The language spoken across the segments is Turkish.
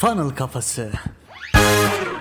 Funnel Kafası.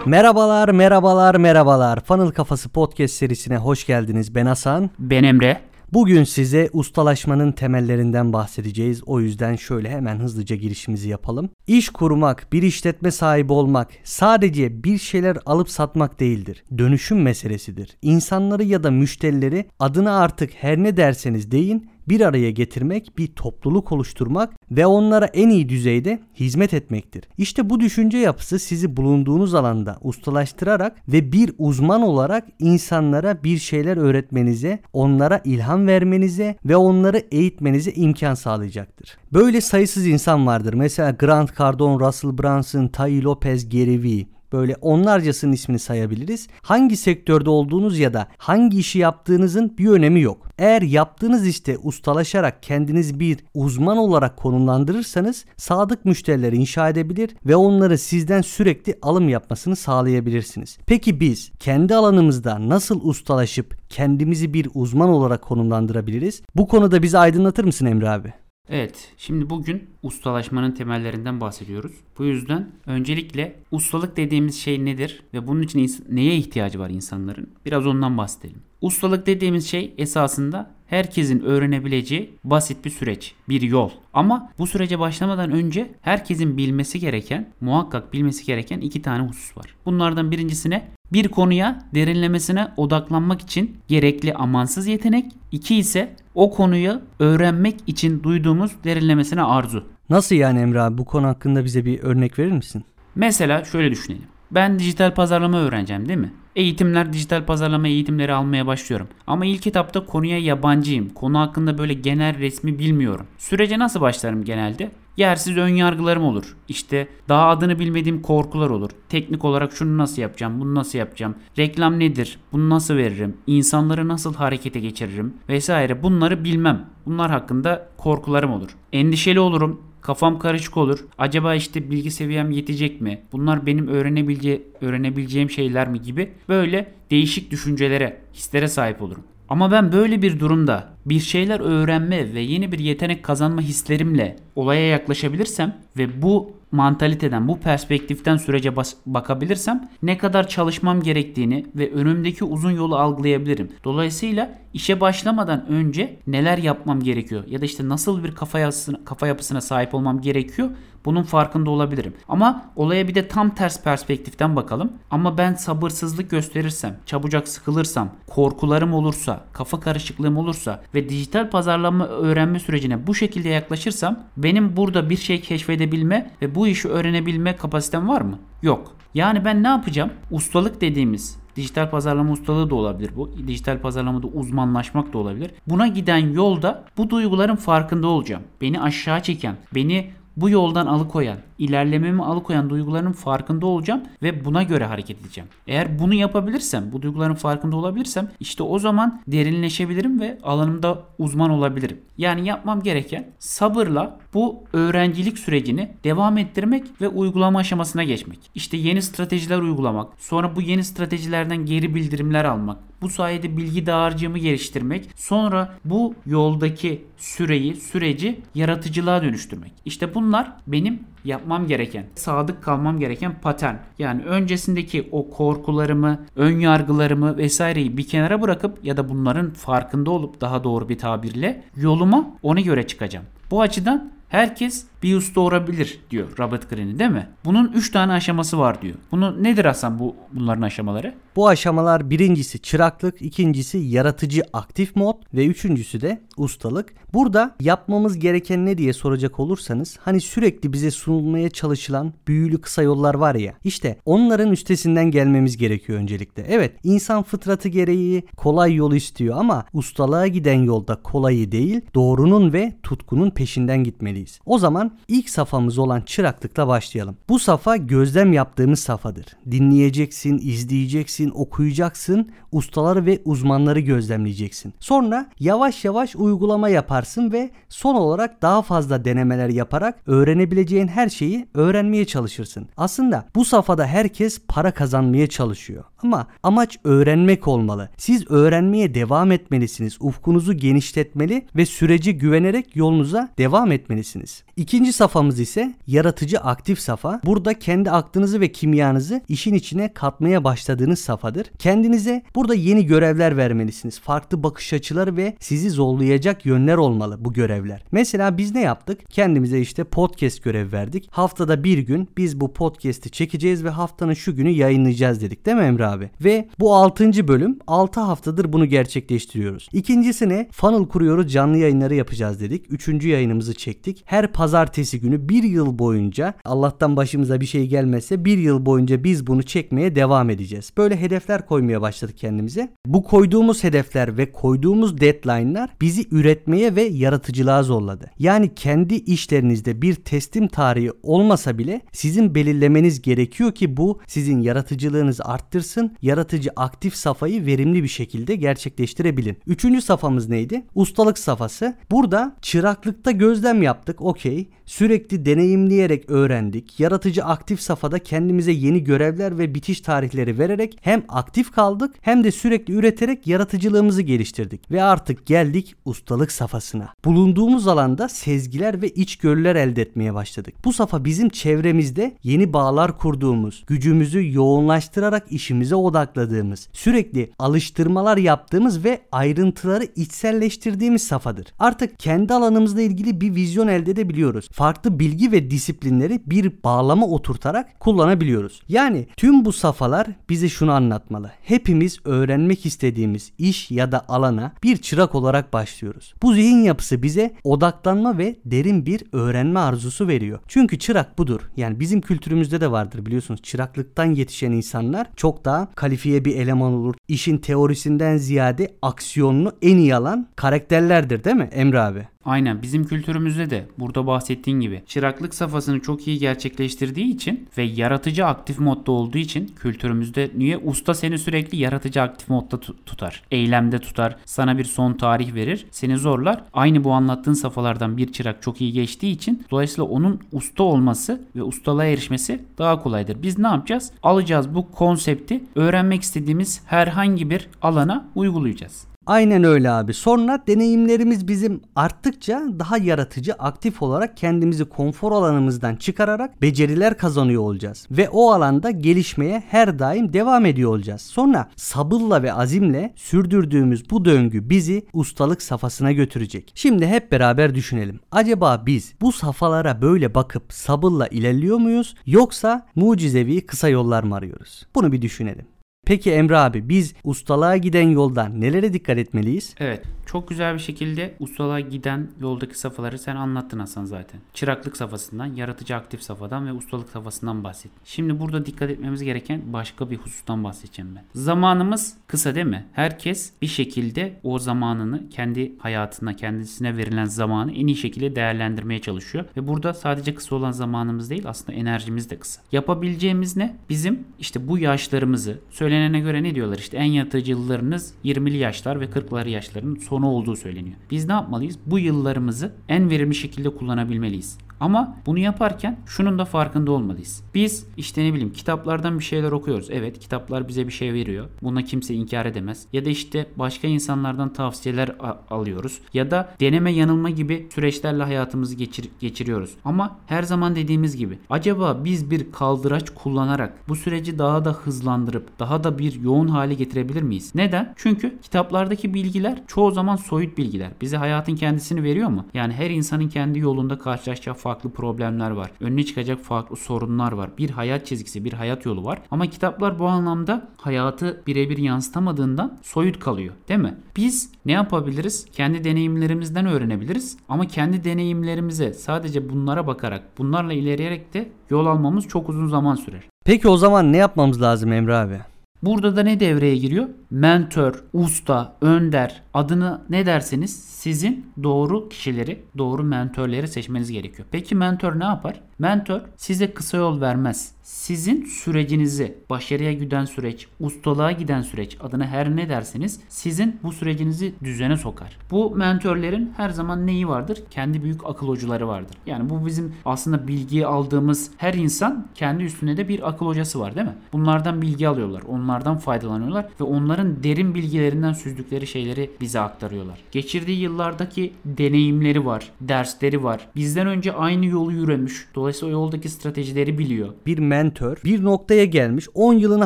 Merhabalar, merhabalar, merhabalar. Funnel Kafası podcast serisine hoş geldiniz. Ben Hasan. Ben Emre. Bugün size ustalaşmanın temellerinden bahsedeceğiz. O yüzden şöyle hemen hızlıca girişimizi yapalım. İş kurmak, bir işletme sahibi olmak sadece bir şeyler alıp satmak değildir. Dönüşüm meselesidir. İnsanları ya da müşterileri adına artık her ne derseniz deyin bir araya getirmek, bir topluluk oluşturmak ve onlara en iyi düzeyde hizmet etmektir. İşte bu düşünce yapısı sizi bulunduğunuz alanda ustalaştırarak ve bir uzman olarak insanlara bir şeyler öğretmenize, onlara ilham vermenize ve onları eğitmenize imkan sağlayacaktır. Böyle sayısız insan vardır. Mesela Grant Cardone, Russell Brunson, Tai Lopez, Gary Vee. Böyle onlarcasının ismini sayabiliriz. Hangi sektörde olduğunuz ya da hangi işi yaptığınızın bir önemi yok. Eğer yaptığınız işte ustalaşarak kendiniz bir uzman olarak konumlandırırsanız sadık müşterileri inşa edebilir ve onları sizden sürekli alım yapmasını sağlayabilirsiniz. Peki biz kendi alanımızda nasıl ustalaşıp kendimizi bir uzman olarak konumlandırabiliriz? Bu konuda bizi aydınlatır mısın Emre abi? Evet, şimdi bugün ustalaşmanın temellerinden bahsediyoruz. Bu yüzden öncelikle ustalık dediğimiz şey nedir ve bunun için neye ihtiyacı var insanların? Biraz ondan bahsedelim. Ustalık dediğimiz şey esasında herkesin öğrenebileceği basit bir süreç, bir yol. Ama bu sürece başlamadan önce herkesin bilmesi gereken, muhakkak bilmesi gereken iki tane husus var. Bunlardan birincisine bir konuya derinlemesine odaklanmak için gerekli amansız yetenek, iki ise o konuyu öğrenmek için duyduğumuz derinlemesine arzu. Nasıl yani Emre abi bu konu hakkında bize bir örnek verir misin? Mesela şöyle düşünelim. Ben dijital pazarlama öğreneceğim değil mi? Eğitimler, dijital pazarlama eğitimleri almaya başlıyorum. Ama ilk etapta konuya yabancıyım. Konu hakkında böyle genel resmi bilmiyorum. Sürece nasıl başlarım genelde? Yersiz ön yargılarım olur. İşte daha adını bilmediğim korkular olur. Teknik olarak şunu nasıl yapacağım, bunu nasıl yapacağım, reklam nedir, bunu nasıl veririm, insanları nasıl harekete geçiririm vesaire bunları bilmem. Bunlar hakkında korkularım olur. Endişeli olurum, Kafam karışık olur. Acaba işte bilgi seviyem yetecek mi? Bunlar benim öğrenebilece öğrenebileceğim şeyler mi gibi böyle değişik düşüncelere, hislere sahip olurum. Ama ben böyle bir durumda bir şeyler öğrenme ve yeni bir yetenek kazanma hislerimle olaya yaklaşabilirsem ve bu mantaliteden, bu perspektiften sürece bakabilirsem ne kadar çalışmam gerektiğini ve önümdeki uzun yolu algılayabilirim. Dolayısıyla işe başlamadan önce neler yapmam gerekiyor ya da işte nasıl bir kafa yapısına, kafa yapısına sahip olmam gerekiyor bunun farkında olabilirim. Ama olaya bir de tam ters perspektiften bakalım. Ama ben sabırsızlık gösterirsem, çabucak sıkılırsam, korkularım olursa, kafa karışıklığım olursa ve dijital pazarlama öğrenme sürecine bu şekilde yaklaşırsam benim burada bir şey keşfedebilme ve bu işi öğrenebilme kapasitem var mı? Yok. Yani ben ne yapacağım? Ustalık dediğimiz Dijital pazarlama ustalığı da olabilir bu. Dijital pazarlamada uzmanlaşmak da olabilir. Buna giden yolda bu duyguların farkında olacağım. Beni aşağı çeken, beni bu yoldan alıkoyan, ilerlememi alıkoyan duyguların farkında olacağım ve buna göre hareket edeceğim. Eğer bunu yapabilirsem, bu duyguların farkında olabilirsem işte o zaman derinleşebilirim ve alanımda uzman olabilirim. Yani yapmam gereken sabırla bu öğrencilik sürecini devam ettirmek ve uygulama aşamasına geçmek. İşte yeni stratejiler uygulamak, sonra bu yeni stratejilerden geri bildirimler almak, bu sayede bilgi dağarcığımı geliştirmek, sonra bu yoldaki süreyi, süreci yaratıcılığa dönüştürmek. İşte bunlar benim yapmam gereken, sadık kalmam gereken patern. Yani öncesindeki o korkularımı, ön yargılarımı vesaireyi bir kenara bırakıp ya da bunların farkında olup daha doğru bir tabirle yoluma ona göre çıkacağım. Bu açıdan herkes bir usta olabilir diyor Robert Greene değil mi? Bunun 3 tane aşaması var diyor. Bunu nedir Hasan bu bunların aşamaları? Bu aşamalar birincisi çıraklık, ikincisi yaratıcı aktif mod ve üçüncüsü de ustalık. Burada yapmamız gereken ne diye soracak olursanız hani sürekli bize sunulmaya çalışılan büyülü kısa yollar var ya işte onların üstesinden gelmemiz gerekiyor öncelikle. Evet insan fıtratı gereği kolay yol istiyor ama ustalığa giden yolda kolayı değil doğrunun ve tutkunun peşinden gitmeliyiz. O zaman ilk safhamız olan çıraklıkla başlayalım. Bu safa gözlem yaptığımız safadır. Dinleyeceksin, izleyeceksin, okuyacaksın, ustaları ve uzmanları gözlemleyeceksin. Sonra yavaş yavaş uygulama yaparsın ve son olarak daha fazla denemeler yaparak öğrenebileceğin her her şeyi öğrenmeye çalışırsın. Aslında bu safhada herkes para kazanmaya çalışıyor. Ama amaç öğrenmek olmalı. Siz öğrenmeye devam etmelisiniz. Ufkunuzu genişletmeli ve süreci güvenerek yolunuza devam etmelisiniz. İkinci safhamız ise yaratıcı aktif safa. Burada kendi aklınızı ve kimyanızı işin içine katmaya başladığınız safadır. Kendinize burada yeni görevler vermelisiniz. Farklı bakış açıları ve sizi zorlayacak yönler olmalı bu görevler. Mesela biz ne yaptık? Kendimize işte podcast görev verdik. Haftada bir gün biz bu podcast'i çekeceğiz ve haftanın şu günü yayınlayacağız dedik değil mi Emre abi? Ve bu 6. bölüm 6 haftadır bunu gerçekleştiriyoruz. İkincisi ne? Funnel kuruyoruz canlı yayınları yapacağız dedik. Üçüncü yayınımızı çektik. Her pazartesi günü bir yıl boyunca Allah'tan başımıza bir şey gelmezse bir yıl boyunca biz bunu çekmeye devam edeceğiz. Böyle hedefler koymaya başladık kendimize. Bu koyduğumuz hedefler ve koyduğumuz deadline'lar bizi üretmeye ve yaratıcılığa zorladı. Yani kendi işlerinizde bir teslim tarihi olmasa bile sizin belirlemeniz gerekiyor ki bu sizin yaratıcılığınızı arttırsın. Yaratıcı aktif safhayı verimli bir şekilde gerçekleştirebilin. Üçüncü safhamız neydi? Ustalık safhası. Burada çıraklıkta gözlem yaptık. Okey. Sürekli deneyimleyerek öğrendik. Yaratıcı aktif safhada kendimize yeni görevler ve bitiş tarihleri vererek hem aktif kaldık hem de sürekli üreterek yaratıcılığımızı geliştirdik. Ve artık geldik ustalık safhasına. Bulunduğumuz alanda sezgiler ve içgörüler elde etmeye başladık. Bu safa bizim çevremizde yeni bağlar kurduğumuz, gücümüzü yoğunlaştırarak işimize odakladığımız, sürekli alıştırmalar yaptığımız ve ayrıntıları içselleştirdiğimiz safadır. Artık kendi alanımızla ilgili bir vizyon elde edebiliyoruz. Farklı bilgi ve disiplinleri bir bağlama oturtarak kullanabiliyoruz. Yani tüm bu safhalar bize şunu anlatmalı. Hepimiz öğrenmek istediğimiz iş ya da alana bir çırak olarak başlıyoruz. Bu zihin yapısı bize odaklanma ve derin bir öğrenme arzusu veriyor. Çünkü çırak budur. Yani bizim kültürümüzde de vardır biliyorsunuz. Çıraklıktan yetişen insanlar çok daha kalifiye bir eleman olur. İşin teorisinden ziyade aksiyonunu en iyi alan karakterlerdir değil mi Emre abi? Aynen bizim kültürümüzde de burada bahsettiğin gibi çıraklık safhasını çok iyi gerçekleştirdiği için ve yaratıcı aktif modda olduğu için kültürümüzde niye usta seni sürekli yaratıcı aktif modda tu- tutar. Eylemde tutar. Sana bir son tarih verir. Seni zorlar. Aynı bu anlattığın safhalardan bir çırak çok iyi geçtiği için dolayısıyla onun usta olması ve ustalığa erişmesi daha kolaydır. Biz ne yapacağız? Alacağız bu konsepti öğrenmek istediğimiz herhangi bir alana uygulayacağız. Aynen öyle abi. Sonra deneyimlerimiz bizim arttıkça daha yaratıcı, aktif olarak kendimizi konfor alanımızdan çıkararak beceriler kazanıyor olacağız. Ve o alanda gelişmeye her daim devam ediyor olacağız. Sonra sabırla ve azimle sürdürdüğümüz bu döngü bizi ustalık safhasına götürecek. Şimdi hep beraber düşünelim. Acaba biz bu safhalara böyle bakıp sabırla ilerliyor muyuz yoksa mucizevi kısa yollar mı arıyoruz? Bunu bir düşünelim. Peki Emre abi biz ustalığa giden yoldan nelere dikkat etmeliyiz? Evet. Çok güzel bir şekilde ustalığa giden yoldaki safhaları sen anlattın Hasan zaten. Çıraklık safhasından, yaratıcı aktif safhadan ve ustalık safhasından bahset. Şimdi burada dikkat etmemiz gereken başka bir husustan bahsedeceğim ben. Zamanımız kısa değil mi? Herkes bir şekilde o zamanını kendi hayatına, kendisine verilen zamanı en iyi şekilde değerlendirmeye çalışıyor. Ve burada sadece kısa olan zamanımız değil aslında enerjimiz de kısa. Yapabileceğimiz ne? Bizim işte bu yaşlarımızı söylenene göre ne diyorlar işte en yaratıcı yıllarınız 20'li yaşlar ve 40'lı yaşların sonu olduğu söyleniyor. Biz ne yapmalıyız? Bu yıllarımızı en verimli şekilde kullanabilmeliyiz. Ama bunu yaparken şunun da farkında olmalıyız. Biz işte ne bileyim kitaplardan bir şeyler okuyoruz. Evet kitaplar bize bir şey veriyor. Buna kimse inkar edemez. Ya da işte başka insanlardan tavsiyeler alıyoruz. Ya da deneme yanılma gibi süreçlerle hayatımızı geçir- geçiriyoruz. Ama her zaman dediğimiz gibi acaba biz bir kaldıraç kullanarak bu süreci daha da hızlandırıp daha da bir yoğun hale getirebilir miyiz? Neden? Çünkü kitaplardaki bilgiler çoğu zaman soyut bilgiler. Bize hayatın kendisini veriyor mu? Yani her insanın kendi yolunda karşılaşacağı farklı problemler var. Önüne çıkacak farklı sorunlar var. Bir hayat çizgisi, bir hayat yolu var. Ama kitaplar bu anlamda hayatı birebir yansıtamadığından soyut kalıyor. Değil mi? Biz ne yapabiliriz? Kendi deneyimlerimizden öğrenebiliriz. Ama kendi deneyimlerimize sadece bunlara bakarak, bunlarla ilerleyerek de yol almamız çok uzun zaman sürer. Peki o zaman ne yapmamız lazım Emre abi? Burada da ne devreye giriyor? Mentor, usta, önder adını ne derseniz sizin doğru kişileri, doğru mentörleri seçmeniz gerekiyor. Peki mentor ne yapar? Mentor size kısa yol vermez. Sizin sürecinizi, başarıya giden süreç, ustalığa giden süreç adına her ne derseniz sizin bu sürecinizi düzene sokar. Bu mentörlerin her zaman neyi vardır? Kendi büyük akıl hocaları vardır. Yani bu bizim aslında bilgiyi aldığımız her insan kendi üstünde de bir akıl hocası var değil mi? Bunlardan bilgi alıyorlar. Onlardan faydalanıyorlar ve onların derin bilgilerinden süzdükleri şeyleri bize aktarıyorlar. Geçirdiği yıllardaki deneyimleri var, dersleri var. Bizden önce aynı yolu yürümüş. Dolayısıyla o yoldaki stratejileri biliyor. Bir mentor bir noktaya gelmiş 10 yılını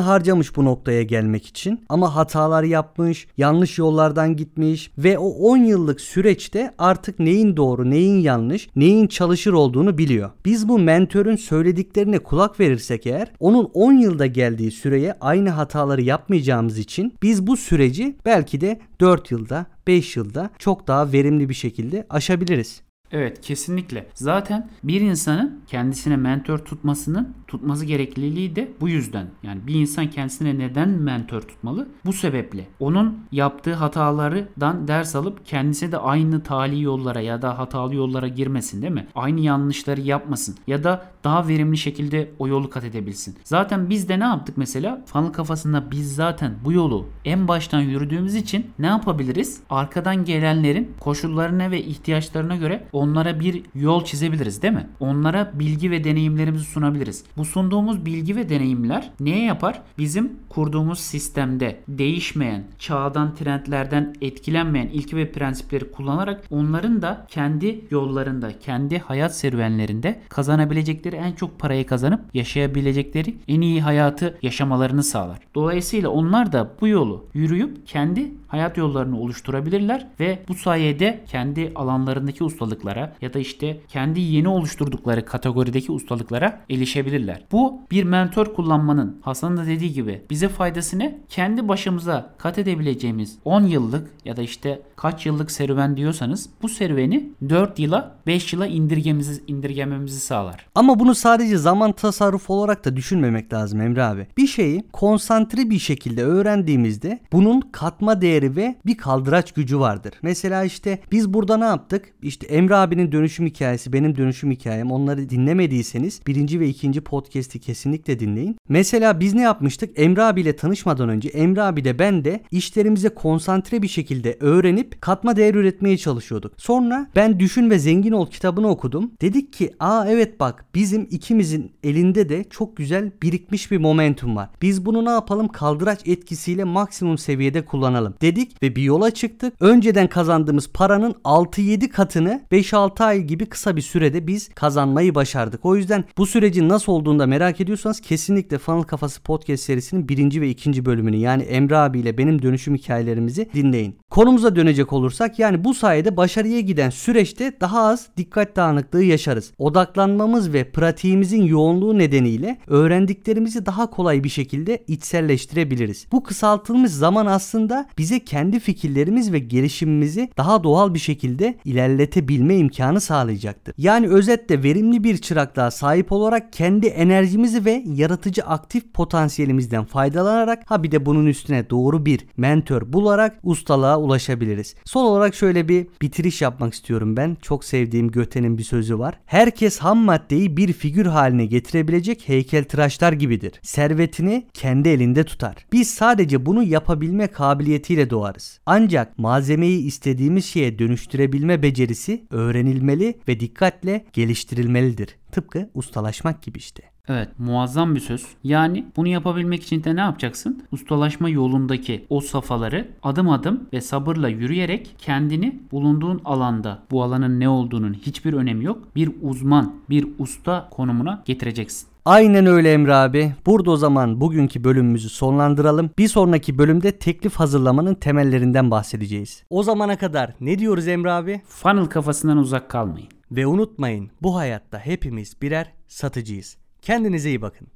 harcamış bu noktaya gelmek için ama hatalar yapmış yanlış yollardan gitmiş ve o 10 yıllık süreçte artık neyin doğru neyin yanlış neyin çalışır olduğunu biliyor. Biz bu mentörün söylediklerine kulak verirsek eğer onun 10 yılda geldiği süreye aynı hataları yapmayacağımız için biz bu süreci belki de 4 yılda 5 yılda çok daha verimli bir şekilde aşabiliriz. Evet kesinlikle. Zaten bir insanın kendisine mentor tutmasının tutması gerekliliği de bu yüzden. Yani bir insan kendisine neden mentor tutmalı? Bu sebeple. Onun yaptığı hatalardan ders alıp kendisi de aynı tali yollara ya da hatalı yollara girmesin değil mi? Aynı yanlışları yapmasın ya da daha verimli şekilde o yolu kat edebilsin. Zaten biz de ne yaptık mesela? Funnel kafasında biz zaten bu yolu en baştan yürüdüğümüz için ne yapabiliriz? Arkadan gelenlerin koşullarına ve ihtiyaçlarına göre onlara bir yol çizebiliriz değil mi? Onlara bilgi ve deneyimlerimizi sunabiliriz. Bu sunduğumuz bilgi ve deneyimler neye yapar? Bizim kurduğumuz sistemde değişmeyen, çağdan, trendlerden etkilenmeyen ilke ve prensipleri kullanarak onların da kendi yollarında, kendi hayat serüvenlerinde kazanabilecekleri en çok parayı kazanıp yaşayabilecekleri en iyi hayatı yaşamalarını sağlar. Dolayısıyla onlar da bu yolu yürüyüp kendi hayat yollarını oluşturabilirler ve bu sayede kendi alanlarındaki ustalıklara ya da işte kendi yeni oluşturdukları kategorideki ustalıklara erişebilirler. Bu bir mentor kullanmanın Hasan'ın da dediği gibi bize faydası ne? Kendi başımıza kat edebileceğimiz 10 yıllık ya da işte kaç yıllık serüven diyorsanız bu serüveni 4 yıla 5 yıla indirgememizi, indirgememizi sağlar. Ama bunu sadece zaman tasarrufu olarak da düşünmemek lazım Emre abi. Bir şeyi konsantre bir şekilde öğrendiğimizde bunun katma değeri ve bir kaldıraç gücü vardır. Mesela işte biz burada ne yaptık? İşte Emre abinin dönüşüm hikayesi, benim dönüşüm hikayem. Onları dinlemediyseniz birinci ve ikinci podcast'i kesinlikle dinleyin. Mesela biz ne yapmıştık? Emre abiyle tanışmadan önce Emre abi de ben de işlerimize konsantre bir şekilde öğrenip katma değer üretmeye çalışıyorduk. Sonra ben Düşün ve Zengin Ol kitabını okudum. Dedik ki aa evet bak bizim ikimizin elinde de çok güzel birikmiş bir momentum var. Biz bunu ne yapalım kaldıraç etkisiyle maksimum seviyede kullanalım dedik ve bir yola çıktık. Önceden kazandığımız paranın 6-7 katını 5-6 ay gibi kısa bir sürede biz kazanmayı başardık. O yüzden bu sürecin nasıl olduğunu da merak ediyorsanız kesinlikle Funnel Kafası Podcast serisinin birinci ve ikinci bölümünü yani Emre abiyle benim dönüşüm hikayelerimizi dinleyin. Konumuza dönecek olursak yani bu sayede başarıya giden süreçte daha az dikkat dağınıklığı yaşarız. Odaklanmamız ve pratiğimizin yoğunluğu nedeniyle öğrendiklerimizi daha kolay bir şekilde içselleştirebiliriz. Bu kısaltılmış zaman aslında bize kendi fikirlerimiz ve gelişimimizi daha doğal bir şekilde ilerletebilme imkanı sağlayacaktır. Yani özetle verimli bir çıraklığa sahip olarak kendi enerjimizi ve yaratıcı aktif potansiyelimizden faydalanarak ha bir de bunun üstüne doğru bir mentor bularak ustalığa ulaşabiliriz. Son olarak şöyle bir bitiriş yapmak istiyorum ben. Çok sevdiğim Göte'nin bir sözü var. Herkes ham maddeyi bir figür haline getirebilecek heykeltıraşlar gibidir. Servetini kendi elinde tutar. Biz sadece bunu yapabilme kabiliyetiyle doğarız. Ancak malzemeyi istediğimiz şeye dönüştürebilme becerisi öğrenilmeli ve dikkatle geliştirilmelidir. Tıpkı ustalaşmak gibi işte. Evet muazzam bir söz. Yani bunu yapabilmek için de ne yapacaksın? Ustalaşma yolundaki o safhaları adım adım ve sabırla yürüyerek kendini bulunduğun alanda bu alanın ne olduğunun hiçbir önemi yok. Bir uzman, bir usta konumuna getireceksin. Aynen öyle Emre abi. Burada o zaman bugünkü bölümümüzü sonlandıralım. Bir sonraki bölümde teklif hazırlamanın temellerinden bahsedeceğiz. O zamana kadar ne diyoruz Emre abi? Funnel kafasından uzak kalmayın. Ve unutmayın bu hayatta hepimiz birer satıcıyız. Kendinize iyi bakın.